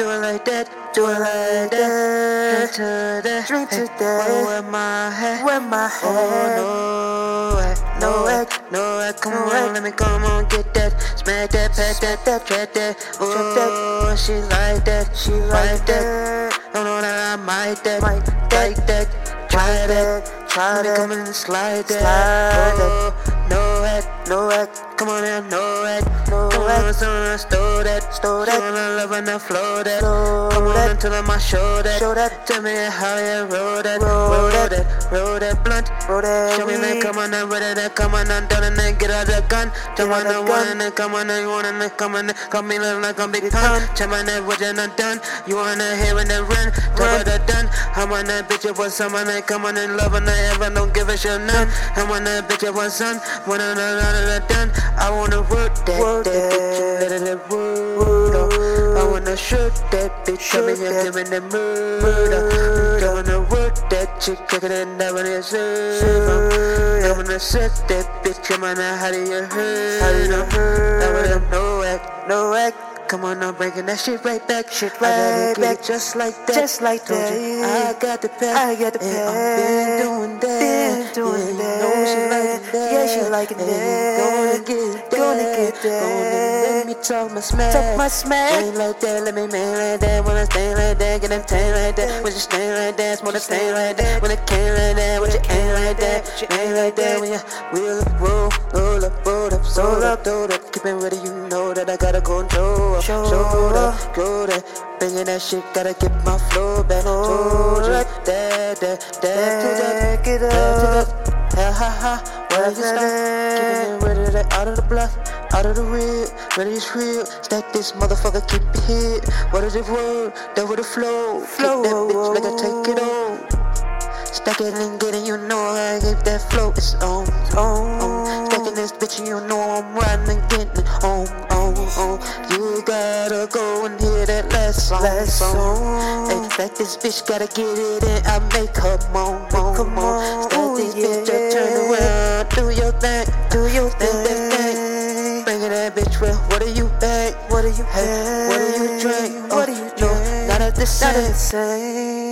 do it like that, do it like that. Drink to that, Drink to hey, that. wanna wear my hat, Wear my hat. Oh, no way, no No way. no way. Come No on, let me come on, get that, smack that, pat that, that, trap that. that. Oh, she like that, she like that. that. Don't know that I might that, Might that. like that, try that. Try Let me come and slide that. Slide oh, no hat, No way. Come on now, no hat. No act. Come on, someone stole that. Stole that. wanna love and I flow that. Come on until I show that. Show that. Tell me how you roll that. Roll that. that. Roll that blunt. Roll that Show me that. Come on now, ready that. Come on now, done and then get out the gun. Tell out me the the gun. one and then come on now, you wanna then come on now. Come me look like I'm big pun. Tell me that what you done done. You wanna hear and then run. Tell Run. me that done. I'm on that bitch, it was someone that come on and love and I ever don't give a shit none. I'm on that bitch, it was son. When I'm that done, I wanna work that. Work that bitch, that. let it work. I wanna shoot that bitch, Shoot here, that. giving the murder. I wanna work that chick, kicking it never to serve. I wanna set that bitch, come on now, how do you hurt? How do you hurt? I wanna know act. No way. Come on I'm breaking that shit right back. Shit I gotta right back. just like that. Just like Told you, that. I got the pack. I got the and pack. I've been doing that. Been doing yeah, that. You know she liking that. Yeah, she liking and that. Gonna get that. Gonna get Gonna that. let me talk my smack. Talk my smack. Ain't like that, let me man like that. When I stand like that, get them tan like that. When you stand like that, smoke the stain like that. When it came like that, when you ain't like that, ain't like that. When you wheel up, roll, roll up, roll up, roll up, roll up. Keep it ready, you know that I gotta control. Show Show up. up, go there. Bringing that shit, gotta get my flow back. Told you, that, that, that, that, that, up. Ha ha ha, where you stop? Keeping it ready to out of the block, out of the rib, ready to real. Stack this motherfucker, keep it hit. What is it word? That with the flow. Flow. That bitch like I take it all. Stack it and get it, you know I get that flow. It's on, on. Stacking this bitch, and you know I'm riding and getting it on, on, on. You gotta go and hear that last song. Last song. Hey, stack this bitch, gotta get it and I make her moan, moan, moan. Stack this bitch, I turn around, do your thing. Do your thing. What do you Hey, what do you drink? What Oh, do you no, drink? not at the Not same. the same.